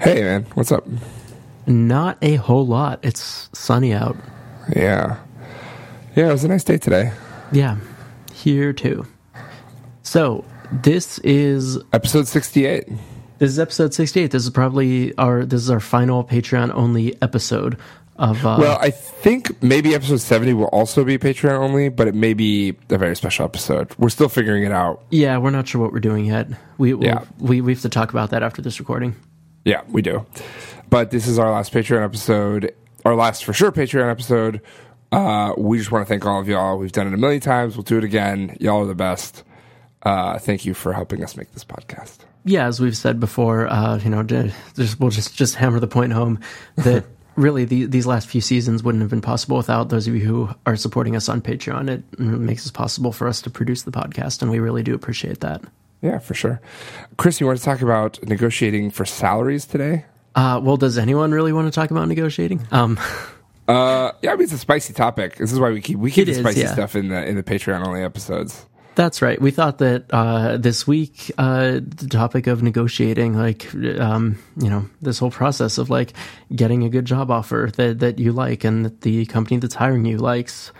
Hey, man, what's up? Not a whole lot. It's sunny out. Yeah. Yeah, it was a nice day today. Yeah, here too. So, this is Episode 68. this is episode 68. This is probably our this is our final Patreon only episode of uh Well, I think maybe episode 70 will also be Patreon only, but it may be a very special episode. We're still figuring it out. yeah, we're not sure what we're doing yet. We we'll- Yeah. we we have to talk about that after this recording. Yeah, we do. But this is our last Patreon episode, our last for sure Patreon episode. Uh, we just want to thank all of y'all. We've done it a million times. We'll do it again. Y'all are the best. Uh, thank you for helping us make this podcast. yeah, as we've said before, uh, you know, just we'll just just hammer the point home that really the, these last few seasons wouldn't have been possible without those of you who are supporting us on Patreon. It makes it possible for us to produce the podcast, and we really do appreciate that. Yeah, for sure. Chris, you want to talk about negotiating for salaries today? Uh, well, does anyone really want to talk about negotiating? Um, Uh, yeah, I mean it's a spicy topic. This is why we keep we keep the is, spicy yeah. stuff in the in the Patreon only episodes. that's right. We thought that uh, this week uh, the topic of negotiating, like um, you know, this whole process of like getting a good job offer that that you like and that the company that's hiring you likes.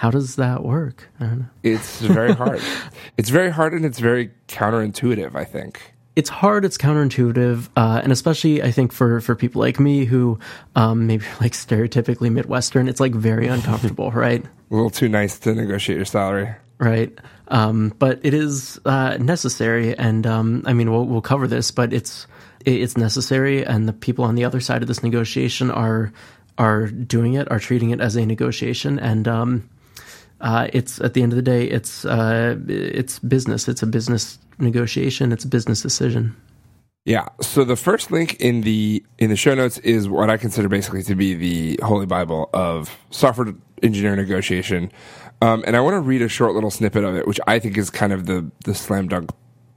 How does that work? I don't know. It's very hard. it's very hard and it's very counterintuitive. I think. it's hard it's counterintuitive uh, and especially i think for for people like me who um, maybe like stereotypically midwestern it's like very uncomfortable right A little too nice to negotiate your salary. right um, but it is uh, necessary and um, i mean we'll, we'll cover this but it's it- it's necessary and the people on the other side of this negotiation are are doing it are treating it as a negotiation and um, uh, it's at the end of the day it's uh, it's business. It's a business negotiation. It's a business decision. Yeah. So the first link in the in the show notes is what I consider basically to be the holy bible of software engineer negotiation, um, and I want to read a short little snippet of it, which I think is kind of the the slam dunk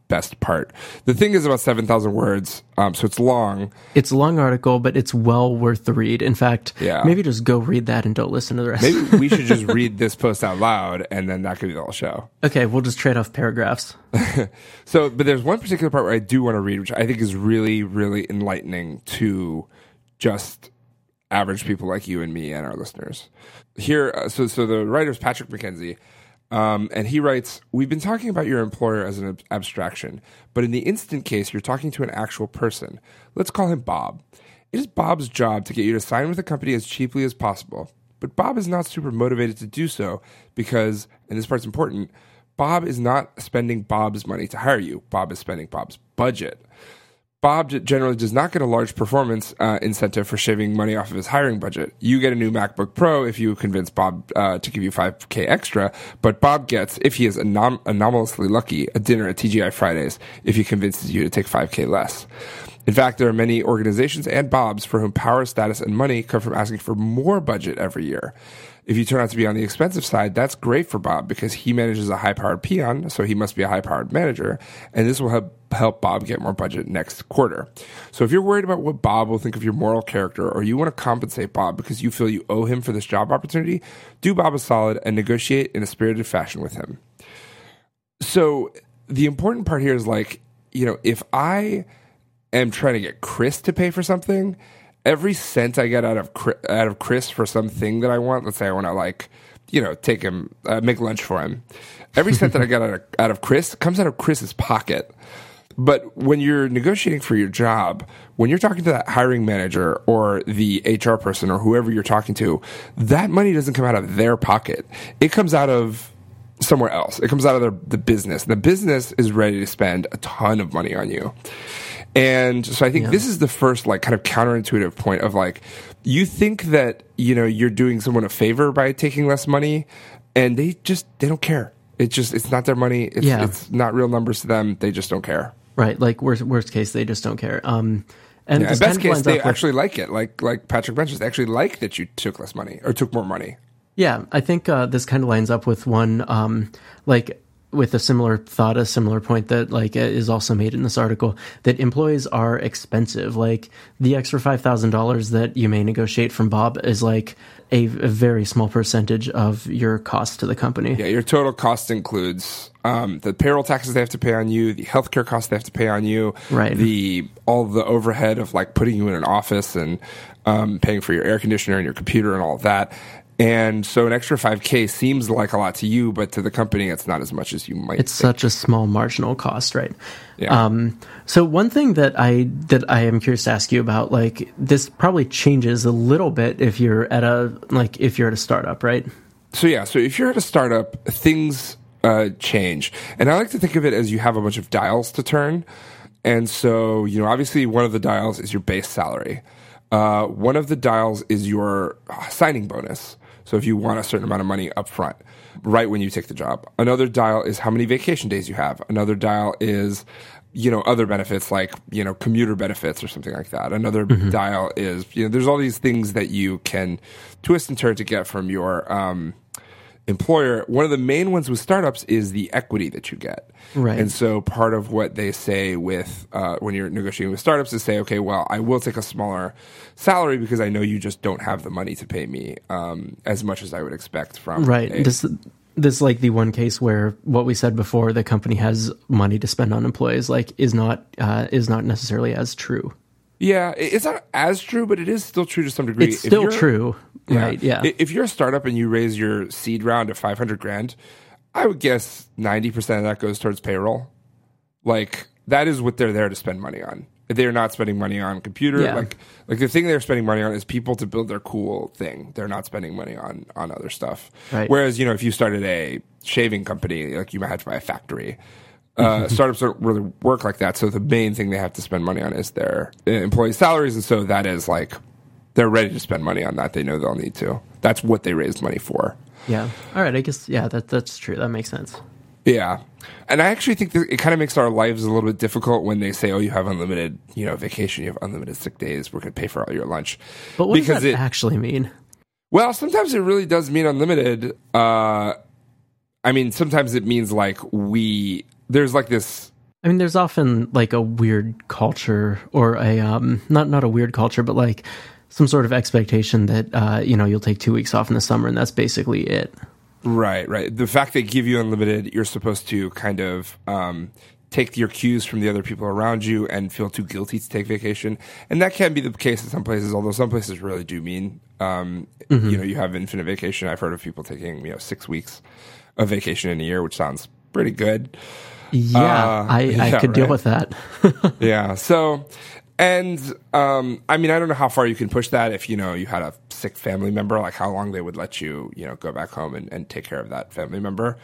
best part. The thing is about seven thousand words, um, so it's long. It's a long article, but it's well worth the read. In fact, Yeah. maybe just go read that and don't listen to the rest. Maybe we should just read this post out loud, and then that could be the whole show. okay, we'll just trade off paragraphs. So, but there's one particular part where I do want to read, which I think is really, really enlightening to just average people like you and me and our listeners. Here, uh, so so the writer's Patrick McKenzie, um, and he writes: We've been talking about your employer as an ab- abstraction, but in the instant case, you're talking to an actual person. Let's call him Bob. It is Bob's job to get you to sign with the company as cheaply as possible. But Bob is not super motivated to do so because, and this part's important, Bob is not spending Bob's money to hire you. Bob is spending Bob's budget. Bob generally does not get a large performance uh, incentive for shaving money off of his hiring budget. You get a new MacBook Pro if you convince Bob uh, to give you 5K extra, but Bob gets, if he is anom- anomalously lucky, a dinner at TGI Fridays if he convinces you to take 5K less. In fact, there are many organizations and Bobs for whom power, status, and money come from asking for more budget every year. If you turn out to be on the expensive side, that's great for Bob because he manages a high powered peon, so he must be a high powered manager, and this will help help Bob get more budget next quarter. So if you're worried about what Bob will think of your moral character or you want to compensate Bob because you feel you owe him for this job opportunity, do Bob a solid and negotiate in a spirited fashion with him. So the important part here is like, you know, if I am trying to get Chris to pay for something, every cent I get out of out of Chris for something that I want, let's say I want to like, you know, take him, uh, make lunch for him. Every cent that I get out of, out of Chris comes out of Chris's pocket. But when you're negotiating for your job, when you're talking to that hiring manager or the HR person or whoever you're talking to, that money doesn't come out of their pocket. It comes out of somewhere else. It comes out of their, the business. The business is ready to spend a ton of money on you. And so I think this is the first like kind of counterintuitive point of like you think that, you know, you're doing someone a favor by taking less money and they just they don't care. It's just it's not their money. It's, Yeah. it's not real numbers to them. They just don't care. Right, like worst worst case, they just don't care. Um, and Yeah, best case, they actually like it. Like like Patrick mentions, they actually like that you took less money or took more money. Yeah, I think uh, this kind of lines up with one um, like with a similar thought, a similar point that like is also made in this article that employees are expensive. Like the extra five thousand dollars that you may negotiate from Bob is like a, a, very small percentage of your cost to the company. Yeah, your total cost includes um, the payroll taxes they have to pay on you, the healthcare costs they have to pay on you, right? The all the overhead of like putting you in an office and um, paying for your air conditioner and your computer and all that. And so an extra 5K seems like a lot to you, but to the company, it's not as much as you might. Think. It's think. such a small marginal cost, right? Yeah. Um, so one thing that I that I am curious to ask you about, like this probably changes a little bit if you're at a like if you're at a startup, right? So yeah, so if you're at a startup, things uh, change, and I like to think of it as you have a bunch of dials to turn, and so you know obviously one of the dials is your base salary. Uh, one of the dials is your signing bonus. So if you want a certain amount of money up front, right when you take the job. Another dial is how many vacation days you have. Another dial is you know other benefits like you know commuter benefits or something like that another mm-hmm. dial is you know there's all these things that you can twist and turn to get from your um, employer, one of the main ones with startups is the equity that you get. Right. And so part of what they say with uh, when you're negotiating with startups is say, okay, well, I will take a smaller salary because I know you just don't have the money to pay me um, as much as I would expect from. Right. A, this this like the one case where what we said before, the company has money to spend on employees, like is not uh, is not necessarily as true. Yeah, it's not as true, but it is still true to some degree. It's still true, right? Yeah. If you're a startup and you raise your seed round to 500 grand, I would guess 90% of that goes towards payroll. Like that is what they're there to spend money on. They're not spending money on computer. Yeah. Like like the thing they're spending money on is people to build their cool thing. They're not spending money on on other stuff. Right. Whereas, you know, if you started a shaving company, like you might have to buy a factory uh, startups don't really work like that. So the main thing they have to spend money on is their employee salaries, and so that is like they're ready to spend money on that. They know they'll need to. That's what they raised money for. Yeah. All right. I guess yeah. That that's true. That makes sense. Yeah. And I actually think that it kind of makes our lives a little bit difficult when they say, "Oh, you have unlimited, you know, vacation, you have unlimited sick days. We're going to pay for all your lunch." But what because does that it, actually mean? Well, sometimes it really does mean unlimited. Uh, I mean, sometimes it means like we there's like this I mean, there's often like a weird culture or a um, not not a weird culture, but like some sort of expectation that uh, you know you'll take two weeks off in the summer and that's basically it. Right, right. The fact they give you unlimited, you're supposed to kind of um, take your cues from the other people around you and feel too guilty to take vacation, and that can be the case in some places. Although some places really do mean, um, mm-hmm. you know, you have infinite vacation. I've heard of people taking you know six weeks of vacation in a year, which sounds pretty good. Yeah, uh, I, yeah, could right? deal with that. yeah. So, and um, I mean, I don't know how far you can push that if you know you had a sick family member, like how long they would let you, you know, go back home and, and take care of that family member.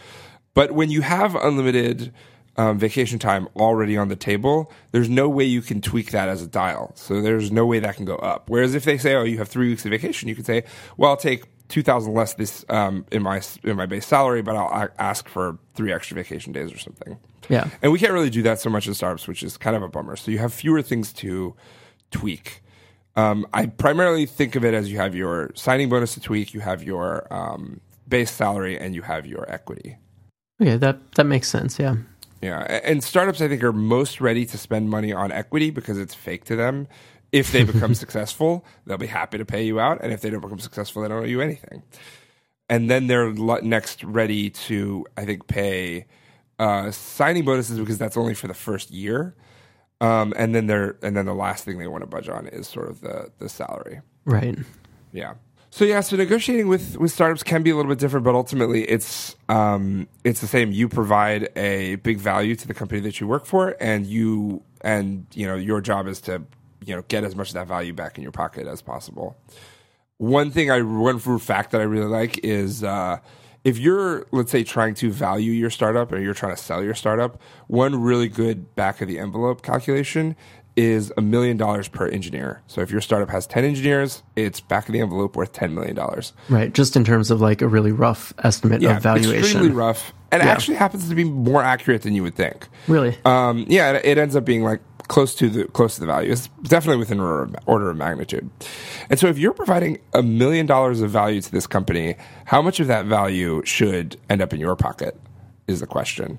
But when you have unlimited um, vacation time already on the table, there's no way you can tweak that as a dial. So there's no way that can go up. Whereas if they say, oh, you have three weeks of vacation, you could say, well, I'll take two thousand less this um, in my in my base salary, but I'll ask for three extra vacation days or something. Yeah, and we can't really do that so much in startups, which is kind of a bummer. So you have fewer things to tweak. Um, I primarily think of it as you have your signing bonus to tweak, you have your um, base salary, and you have your equity. Okay, that that makes sense. Yeah. Yeah, and startups I think are most ready to spend money on equity because it's fake to them if they become successful, they'll be happy to pay you out, and if they don't become successful, they don't owe you anything. And then they're next ready to, I think, pay uh, signing bonuses because that's only for the first year. Um, and then they're and then the last thing they want to budge on is sort of the the salary. Right. Yeah. So yeah, so negotiating with with startups can be a little bit different, but ultimately it's um, it's the same. You provide a big value to the company that you work for, and you and you know your job is to you know get as much of that value back in your pocket as possible. One thing I one fact that I really like is uh, if you're let's say trying to value your startup or you're trying to sell your startup, one really good back of the envelope calculation is a million dollars per engineer. So if your startup has 10 engineers, it's back of the envelope worth $10 million. Right. Just in terms of like a really rough estimate yeah, of valuation. Extremely rough. And yeah. actually happens to be more accurate than you would think. Really? Um, yeah, it ends up being like close to the close to the value. It's definitely within order of, magnitude. And so, if you're providing a million dollars of value to this company, how much of that value should end up in your pocket? is the question.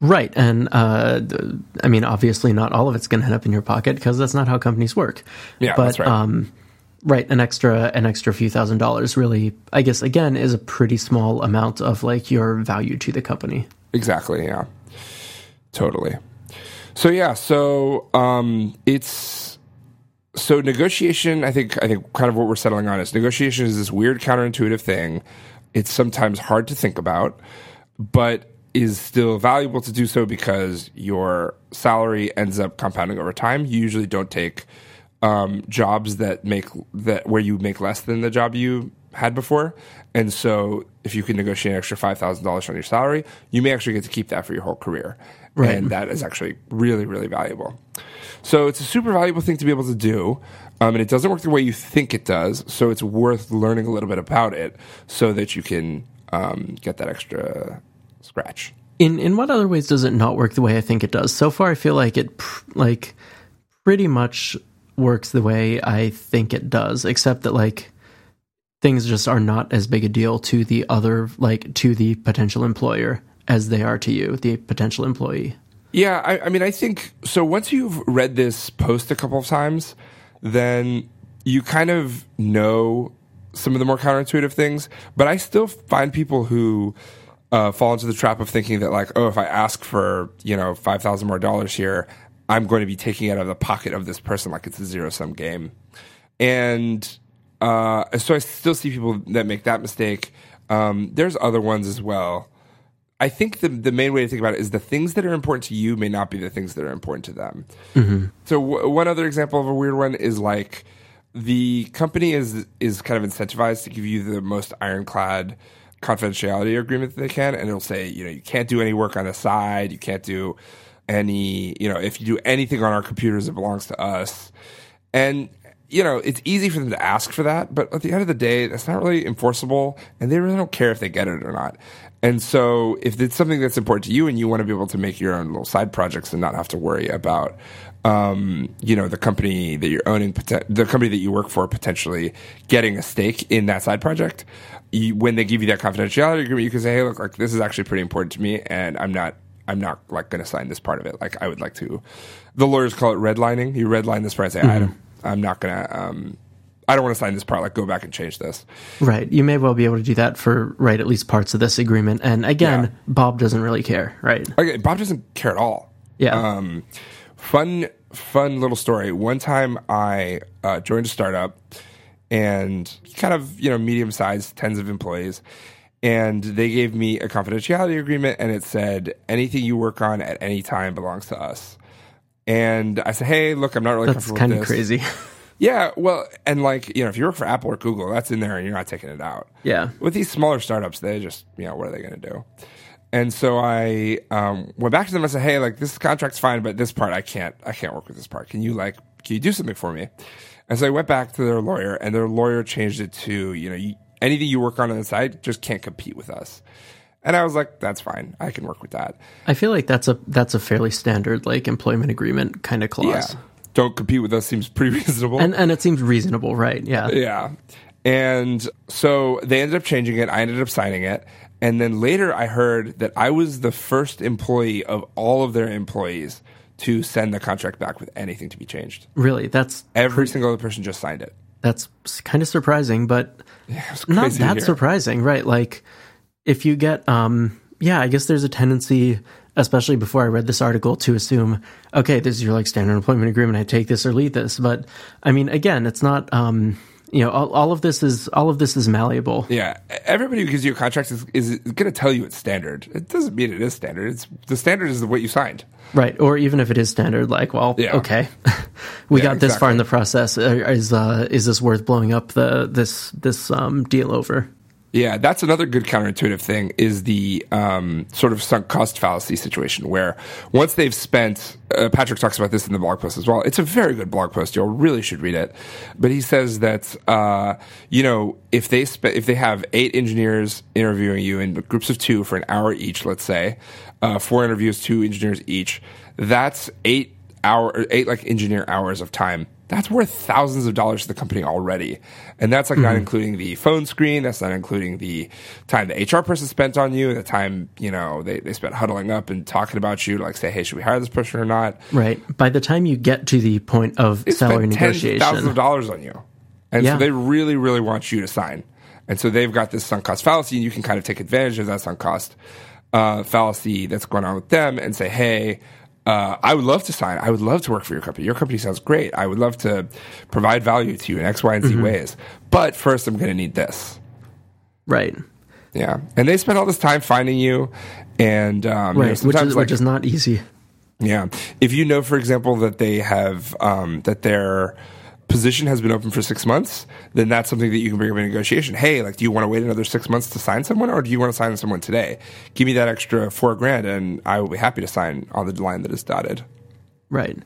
Right. And uh, I mean, obviously, not all of it's going to end up in your pocket because that's not how companies work. Yeah, but, that's right. Um, right. An extra, an extra few thousand dollars really, I guess, again, is a pretty small amount of like your value to the company. Exactly. Yeah. Totally. So yeah. So um, it's so negotiation. I think I think kind of what we're settling on is negotiation is this weird counterintuitive thing. It's sometimes hard to think about, but is still valuable to do so because your salary ends up compounding over time. You usually don't take um, jobs that make that where you make less than the job you had before. And so, if you can negotiate an extra five thousand dollars on your salary, you may actually get to keep that for your whole career, Right. and that is actually really, really valuable. So it's a super valuable thing to be able to do, um, and it doesn't work the way you think it does. So it's worth learning a little bit about it so that you can um, get that extra scratch. In in what other ways does it not work the way I think it does? So far, I feel like it pr- like pretty much works the way I think it does, except that like things just are not as big a deal to the other like to the potential employer as they are to you, the potential employee. Yeah, I, I mean, I think so. Once you've read this post a couple of times, then you kind of know some of the more counterintuitive things. But I still find people who uh, fall into the trap of thinking that, like, oh, if I ask for you know five thousand more dollars here, I'm going to be taking it out of the pocket of this person like it's a zero sum game. And uh, so I still see people that make that mistake. Um, there's other ones as well. I think the the main way to think about it is the things that are important to you may not be the things that are important to them. So w- one other example of a weird one is like the company is is kind of incentivized to give you the most ironclad confidentiality agreement that they can, and it'll say you know you can't do any work on the side, you can't do any you know if you do anything on our computers, it belongs to us, and you know, it's easy for them to ask for that, but at the end of the day, that's not really enforceable, and they really don't care if they get it or not. And so, if it's something that's important to you, and you want to be able to make your own little side projects and not have to worry about, um, you know, the company that you're owning, the company that you work for, potentially getting a stake in that side project, you, when they give you that confidentiality agreement, you can say, "Hey, look, like this is actually pretty important to me, and I'm not." I'm not like going to sign this part of it. Like I would like to. The lawyers call it redlining. You redline this part and say, I don't, I'm not going to. Um, I don't want to sign this part. Like go back and change this. Right. You may well be able to do that for right at least parts of this agreement. And again, Yeah. Bob doesn't really care, right? Okay, Bob doesn't care at all. Yeah. Um, fun, fun little story. One time I uh, joined a startup and kind of, you know, medium sized, tens of employees. And they gave me a confidentiality agreement and it said anything you work on at any time belongs to us. And I said, hey, look, I'm not really That's comfortable kind of crazy. Yeah, well, and like, you know, if you work for Apple or Google, that's in there and you're not taking it out. yeah. With these smaller startups, they just, you know, what are they going to do? And so I um, went back to them and said, "Hey, like this contract's fine, but this part I can't. I can't work with this part. Can you like, can you do something for me?" And so I went back to their lawyer, and their lawyer changed it to, you know, you, anything you work on on the side just can't compete with us. And I was like, "That's fine. I can work with that." I feel like that's a that's a fairly standard like employment agreement kind of Yeah, clause. don't compete with us seems pretty reasonable. And and it seems reasonable, right? Yeah. Yeah. And so they ended up changing it. I ended up signing it. And then later I heard that I was the first employee of all of their employees to send the contract back with anything to be changed. Really, that's Every single other person just signed it. that's kind of surprising, but It's not that surprising, right? Like if you get um yeah, I guess there's a tendency especially before I read this article to assume okay, this is your like standard employment agreement, I take this or leave this, but I mean again, it's not um you know, all, all of this is all of this is malleable. Yeah, everybody who gives you a contract is, is going to tell you it's standard. It doesn't mean it is standard. It's the standard is what you signed. Right. Or even if it is standard like, well, Yeah. okay. we Yeah, got this far in the process. Is uh is this worth blowing up the this this um deal over? Yeah, that's another good counterintuitive thing is the um, sort of sunk cost fallacy situation where once they've spent, uh, Patrick talks about this in the blog post as well. It's a very good blog post. You all really should read it. But he says that uh, you know if they spe- if they have eight engineers interviewing you in groups of two for an hour each, let's say, uh, four interviews, two engineers each, that's eight hour eight like engineer hours of time that's worth thousands of dollars to the company already. And that's like not Mm-hmm. including the phone screen. That's not including the time the HR person spent on you, the time, you know, they, they spent huddling up and talking about you to like say, hey, should we hire this person or not? Right. By the time you get to the point of They salary spent of thousands negotiation, of dollars on you. And Yeah. so they really, really want you to sign. And so they've got this sunk cost fallacy, and you can kind of take advantage of that sunk cost uh, fallacy that's going on with them and say, hey, uh, I would love to sign. I would love to work for your company. Your company sounds great. I would love to provide value to you in X, Y, and Z Mm-hmm. ways. But first, I'm going to need this. right. Yeah. And they spend all this time finding you. And um, you know, Right. which is like, which is not easy. yeah. If you know, for example, that they have um, that their position has been open for six months, then that's something that you can bring up in negotiation. Hey, like, do you want to wait another six months to sign someone, or do you want to sign someone today? Give me that extra four grand, and I will be happy to sign on the line that is dotted. Right.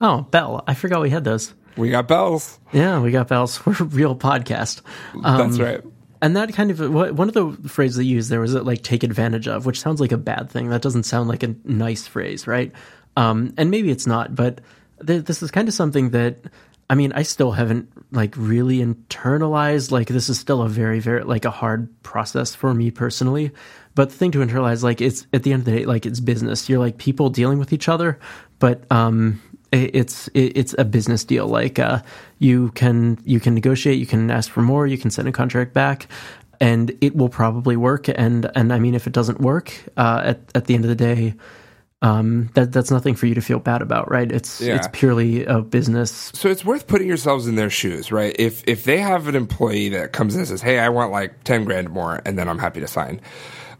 Oh, bell. I forgot we had those. We got bells. Yeah, we got bells. We're a real podcast. Um, That's right. And that kind of one of the phrases they used there was it like take advantage of, which sounds like a bad thing. That doesn't sound like a nice phrase, right? Um, and maybe it's not, but th- this is kind of something that I mean, I still haven't like really internalized. Like this is still a very, very like a hard process for me personally. But the thing to internalize, like it's at the end of the day, like it's business. You're like people dealing with each other, but um, it- it's it, it's a business deal. Like uh, you can you can negotiate, you can ask for more, you can send a contract back, and it will probably work. And and I mean, if it doesn't work, uh, at at the end of the day, um, that that's nothing for you to feel bad about, right? It's Yeah. it's purely a business. So it's worth putting yourselves in their shoes, right? If if they have an employee that comes in and says, "Hey, I want like ten grand more," and then I'm happy to sign.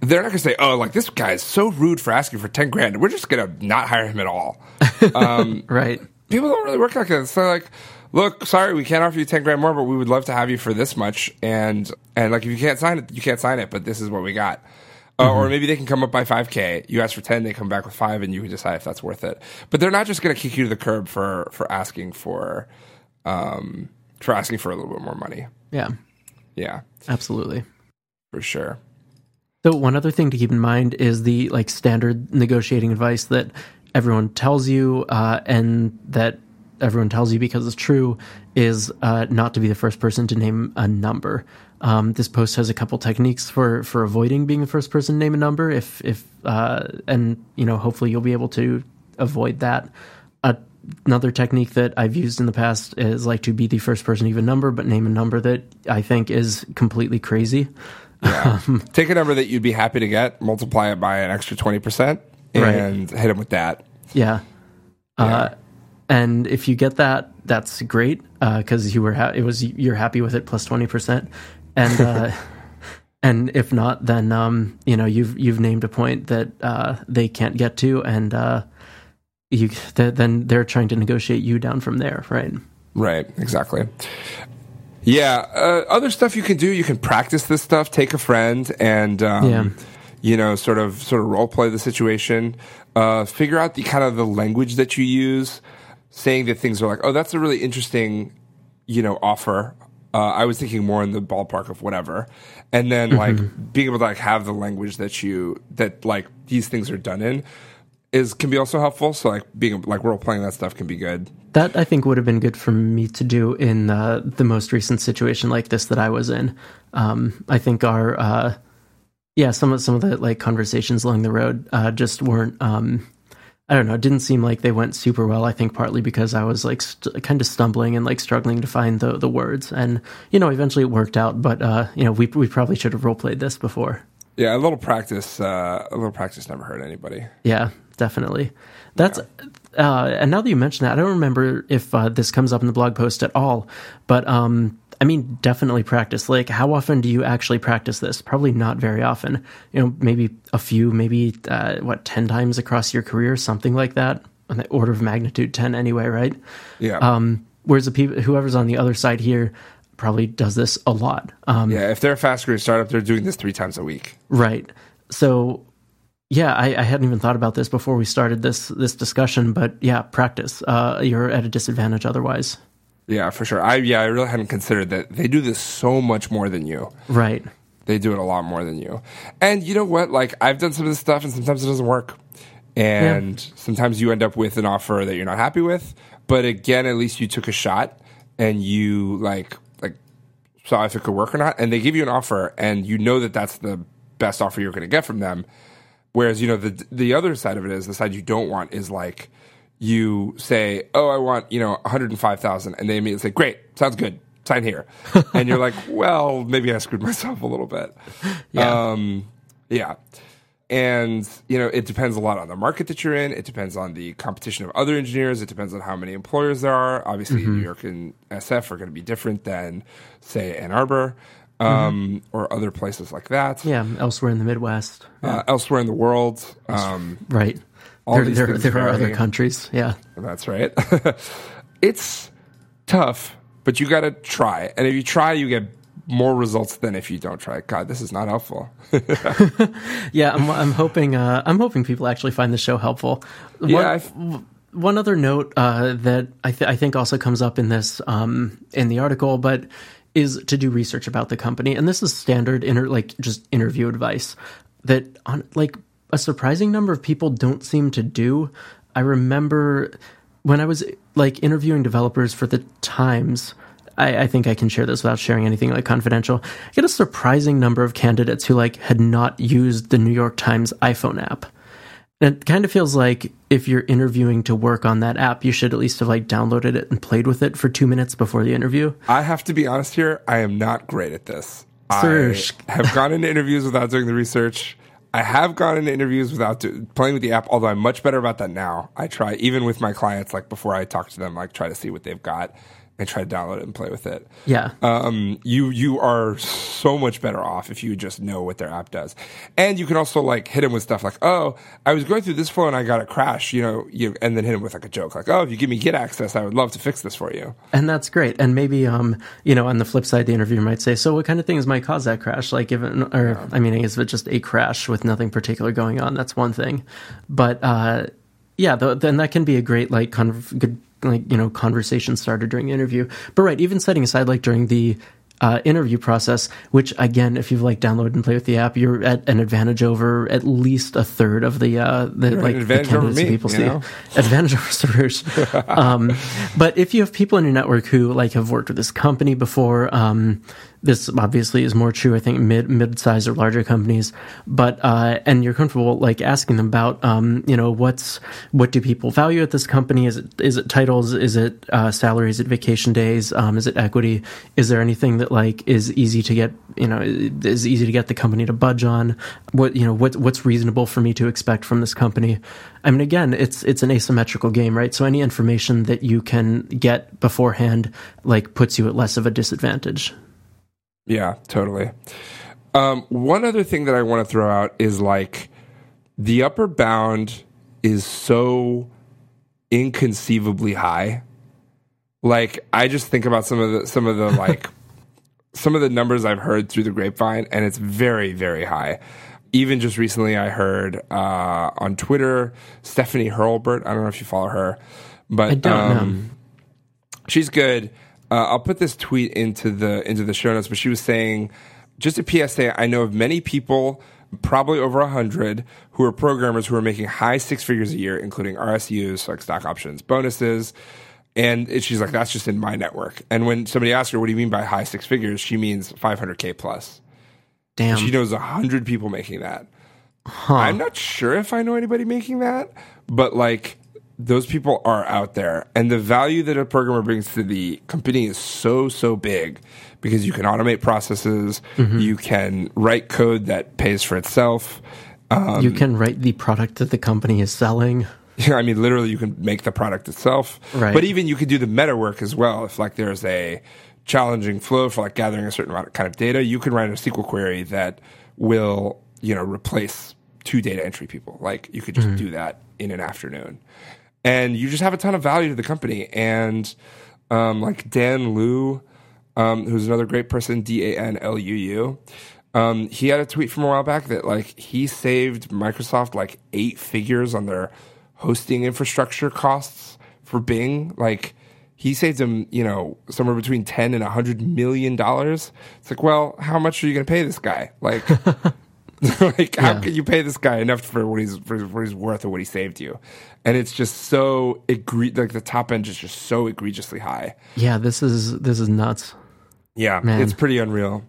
They're not going to say, "Oh, like this guy is so rude for asking for ten grand. We're just going to not hire him at all." Right. people don't really work like that. So like, look, sorry, we can't offer you ten grand more, but we would love to have you for this much. And and like, if you can't sign it, you can't sign it. But this is what we got. Uh, or maybe they can come up by five k. You ask for ten, they come back with five, and you can decide if that's worth it. But they're not just going to kick you to the curb for for asking for um for asking for a little bit more money. Yeah. Yeah, Absolutely. for sure. So one other thing to keep in mind is the like standard negotiating advice that everyone tells you, uh, and that everyone tells you because it's true, is uh, not to be the first person to name a number. Um, this post has a couple techniques for for avoiding being the first person to name a number. If if uh, and you know hopefully you'll be able to avoid that. Uh, another technique that I've used in the past is like to be the first person to give a number, but name a number that I think is completely crazy. Yeah. Take a number that you'd be happy to get, multiply it by an extra twenty percent, Right. and hit them with that. Yeah. Uh, and if you get that, that's great because you were ha- it was you're happy with it plus twenty percent, and uh, and if not, then um, you know you've you've named a point that uh, they can't get to, and uh, you th- then they're trying to negotiate you down from there, right? Right, exactly. Yeah, uh, other stuff you can do. You can practice this stuff. Take a friend and um, Yeah. you know, sort of sort of role play the situation. Uh, figure out the kind of the language that you use, saying that things are like, oh, that's a really interesting, you know, offer. Uh, I was thinking more in the ballpark of whatever, and then like being able to like have the language that you that like these things are done in is can be also helpful. So like being like role playing that stuff can be good. That I think would have been good for me to do in uh, the most recent situation like this that I was in. Um, I think our uh, yeah some of some of the like conversations along the road uh, just weren't. Um, I don't know. It didn't seem like they went super well. I think partly because I was like st- kind of stumbling and like struggling to find the the words, and you know, eventually it worked out. But uh, you know, we we probably should have role played this before. Yeah, a little practice. Uh, a little practice never hurt anybody. Yeah, definitely. That's uh, and now that you mention that, I don't remember if uh, this comes up in the blog post at all. But um, I mean, definitely practice. Like, how often do you actually practice this? Probably not very often. You know, maybe a few, maybe uh, what ten times across your career, something like that. On the order of magnitude ten, anyway, right? Yeah. Um, whereas the people, whoever's on the other side here, probably does this a lot. Um, yeah. If they're a fast growing startup, they're doing this three times a week. Right. So, yeah, I, I hadn't even thought about this before we started this this discussion, but yeah, practice. Uh, you're at a disadvantage otherwise. Yeah, for sure. I yeah, I really hadn't considered that they do this so much more than you. Right. They do it a lot more than you. And you know what? Like I've done some of this stuff, and sometimes it doesn't work. And sometimes you end up with an offer that you're not happy with. but again, at least you took a shot and you like like saw if it could work or not, and they give you an offer, and you know that that's the best offer you're going to get from them. Whereas you know the the other side of it is the side you don't want is like you say, "Oh, I want you know 105,000," and they immediately say, "Great, sounds good, sign here," and you're like, "Well, maybe I screwed myself a little bit." Yeah. Um, yeah. And you know, it depends a lot on the market that you're in. It depends on the competition of other engineers. It depends on how many employers there are. Obviously, New York and SF are going to be different than, say, Ann Arbor um, or other places like that. yeah, elsewhere in the Midwest. Uh, elsewhere in the world, um, Right. All there there, there are other countries. Yeah. That's right. it's tough, but you got to try. And if you try, you get more results than if you don't try. God, this is not helpful. Yeah, I'm, I'm hoping uh, I'm hoping people actually find the show helpful. One, Yeah, I've- one other note uh, that I, th- I think also comes up in this um, in the article, but is to do research about the company, and this is standard inter- like just interview advice that on like a surprising number of people don't seem to do. I remember when I was like interviewing developers for the Times. I, I think I can share this without sharing anything like confidential. I get a surprising number of candidates who like had not used the New York Times iPhone app. And it kind of feels like if you're interviewing to work on that app, you should at least have like downloaded it and played with it for two minutes before the interview. I have to be honest here. I am not great at this. Serge. I have gone into interviews without doing the research. I have gone into interviews without playing with the app, although I'm much better about that now. I try, even with my clients, like before I talk to them, like try to see what they've got and try to download it and play with it. Yeah. Um, you you are so much better off if you just know what their app does, and you can also like hit them with stuff like, "Oh, I was going through this flow and I got a crash," you know, you and then hit them with like a joke, like, "Oh, if you give me Git access, I would love to fix this for you." and that's great. And maybe, um, you know, on the flip side, the interviewer might say, "So, what kind of things might cause that crash? Like, it, or I mean, is it just a crash with nothing particular going on, that's one thing. But uh, yeah, th- then that can be a great like kind of good like you know conversation starter during the interview. But right, even setting aside like during the uh, interview process, which again, if you've like downloaded and play with the app, you're at an advantage over at least a third of the uh, the You're like the candidates me, people see. know? Advantage over Soroush. um, but if you have people in your network who like have worked with this company before, um, this obviously is more true. I think mid mid-sized or larger companies, but uh, and you're comfortable like asking them about, um, you know, what's what do people value at this company? Is it is it titles? Is it uh, salaries? Is it vacation days? Um, is it equity? Is there anything that like is easy to get? You know, is easy to get the company to budge on? What you know, what what's reasonable for me to expect from this company? I mean, again, it's it's an asymmetrical game, right? So any information that you can get beforehand, like, puts you at less of a disadvantage. Yeah, totally. Um, one other thing that I want to throw out is like the upper bound is so inconceivably high. Like I just think about some of the some of the like some of the numbers I've heard through the grapevine, and it's very very high. Even just recently, I heard uh, on Twitter Stephanie Hurlburt. I don't know if you follow her, but I don't um, know. she's good. Uh, I'll put this tweet into the into the show notes, but she was saying, just a PSA. I know of many people, probably over a hundred, who are programmers who are making high six figures a year, including RSUs, like stock options, bonuses. And she's like, that's just in my network. And when somebody asks her, what do you mean by high six figures? She means 500K plus. Damn. She knows a hundred people making that. I'm not sure if I know anybody making that, but like those people are out there, and the value that a programmer brings to the company is so so big because you can automate processes, mm-hmm. you can write code that pays for itself. you um, can write the product that the company is selling. yeah I mean, literally, you can make the product itself. Right. But even you could do the meta work as well. If like there's a challenging flow for like gathering a certain amount of kind of data, you can write a SQL query that will you know replace two data entry people. Like you could just mm-hmm. do that in an afternoon, and you just have a ton of value to the company. And um, like Dan Luu, um, who's another great person, D A N L U U. Um, he had a tweet from a while back that like he saved Microsoft like eight figures on their hosting infrastructure costs for Bing. Like he saved them, you know, somewhere between ten and hundred million dollars. It's like, well, how much are you going to pay this guy? Like, like, how Yeah. can you pay this guy enough for what he's for what he's worth or what he saved you? And it's just so egre- like the top end is just so egregiously high. Yeah, this is this is nuts. Yeah, Man. it's pretty unreal.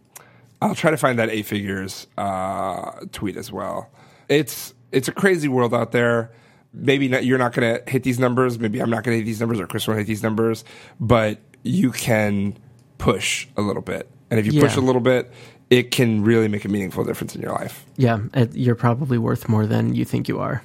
I'll try to find that eight figures uh, tweet as well. It's it's a crazy world out there. Maybe not, you're not going to hit these numbers. Maybe I'm not going to hit these numbers, or Chris won't hit these numbers. But you can push a little bit, and if you push a little bit, it can really make a meaningful difference in your life. Yeah, you're probably worth more than you think you are.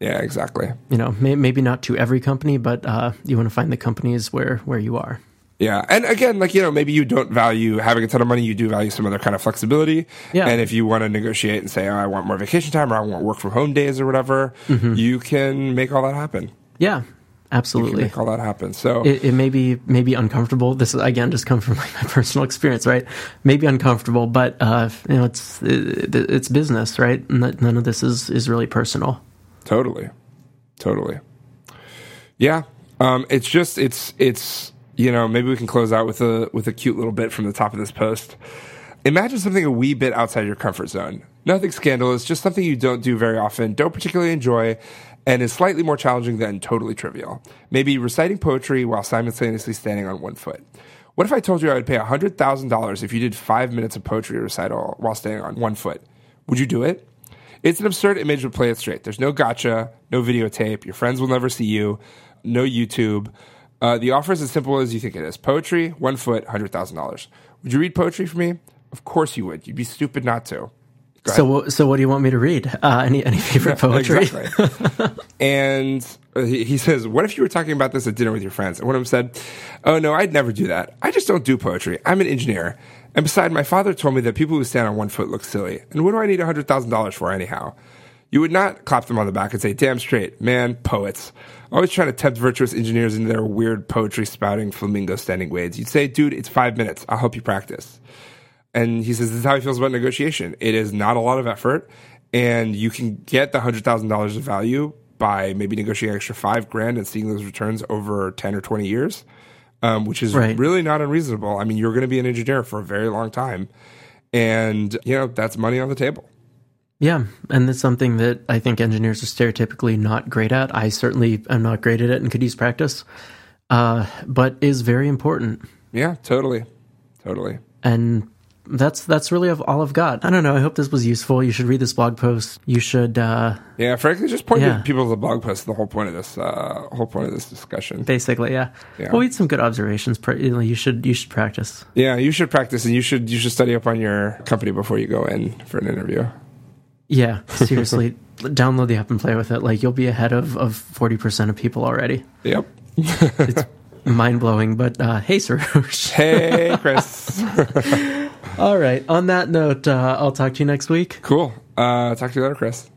Yeah, exactly. You know, may, maybe not to every company, but uh, you want to find the companies where where you are. Yeah, and again, like you know, maybe you don't value having a ton of money. You do value some other kind of flexibility. Yeah. And if you want to negotiate and say, oh, "I want more vacation time," or "I want work from home days," or whatever, Mm-hmm. you can make all that happen. Yeah, absolutely. make all that happen. So it, it may be maybe uncomfortable. This is again just come from like my personal experience, right? Maybe uncomfortable, but uh, you know, it's it, it's business, right? None of this is is really personal. totally, totally. Yeah, um, it's just it's it's you know maybe we can close out with a with a cute little bit from the top of this post. Imagine something a wee bit outside your comfort zone. Nothing scandalous, just something you don't do very often, don't particularly enjoy, and is slightly more challenging than totally trivial. Maybe reciting poetry while simultaneously standing on one foot. What if I told you I would pay $100,000 if you did five minutes of poetry recital while standing on one foot? Would you do it? It's an absurd image, but play it straight. There's no gotcha, no videotape. Your friends will never see you, no YouTube. Uh, the offer is as simple as you think it is. Poetry, one foot, $100,000. Would you read poetry for me? Of course you would. You'd be stupid not to. Go So, wha- so what do you want me to read? Uh, any any favorite poetry? Exactly. and he, he says, What if you were talking about this at dinner with your friends? And one of them said, Oh, no, I'd never do that. I just don't do poetry. I'm an engineer. And beside, my father told me that people who stand on one foot look silly. And what do I need $100,000 for anyhow? You would not clap them on the back and say, Damn straight, man, poets. Always trying to tempt virtuous engineers into their weird poetry spouting flamingo standing ways. You'd say, Dude, it's five minutes. I'll help you practice. And he says this is how he feels about negotiation. It is not a lot of effort, and you can get the hundred thousand dollars of value by maybe negotiating extra five grand and seeing those returns over ten or twenty years, um, which is Right. really not unreasonable. I mean, you're going to be an engineer for a very long time, and you know that's money on the table. Yeah, and it's something that I think engineers are stereotypically not great at. I certainly am not great at it and could use practice, uh, but is very important. Yeah, totally, totally. And that's that's really all I've got. I don't know. I hope this was useful. You should read this blog post. You should uh, Yeah, frankly, just point Yeah. people to the blog post. The whole point of this, uh, whole point of this discussion. basically, yeah. Yeah. Well, we had some good observations. You You should you should practice. Yeah, you should practice, and you should you should study up on your company before you go in for an interview. Yeah, seriously, download the app and play with it. Like you'll be ahead of of forty percent of people already. Yep. It's mind blowing. But uh, hey, Soroush. Hey, Chris. All right. On that note, uh, I'll talk to you next week. cool. Uh, talk to you later, Chris.